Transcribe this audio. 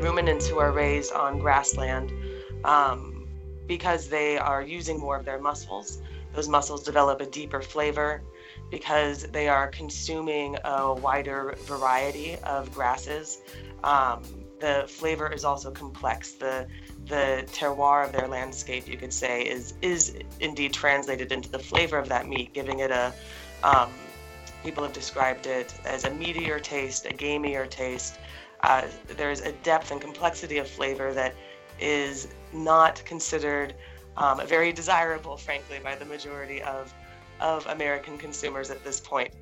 ruminants who are raised on grassland, um, because they are using more of their muscles, those muscles develop a deeper flavor because they are consuming a wider variety of grasses. Um, the flavor is also complex. The the terroir of their landscape, you could say, is is indeed translated into the flavor of that meat, giving it a um, people have described it as a meatier taste, a gamier taste. Uh, there's a depth and complexity of flavor that is not considered um, very desirable, frankly, by the majority of of American consumers at this point.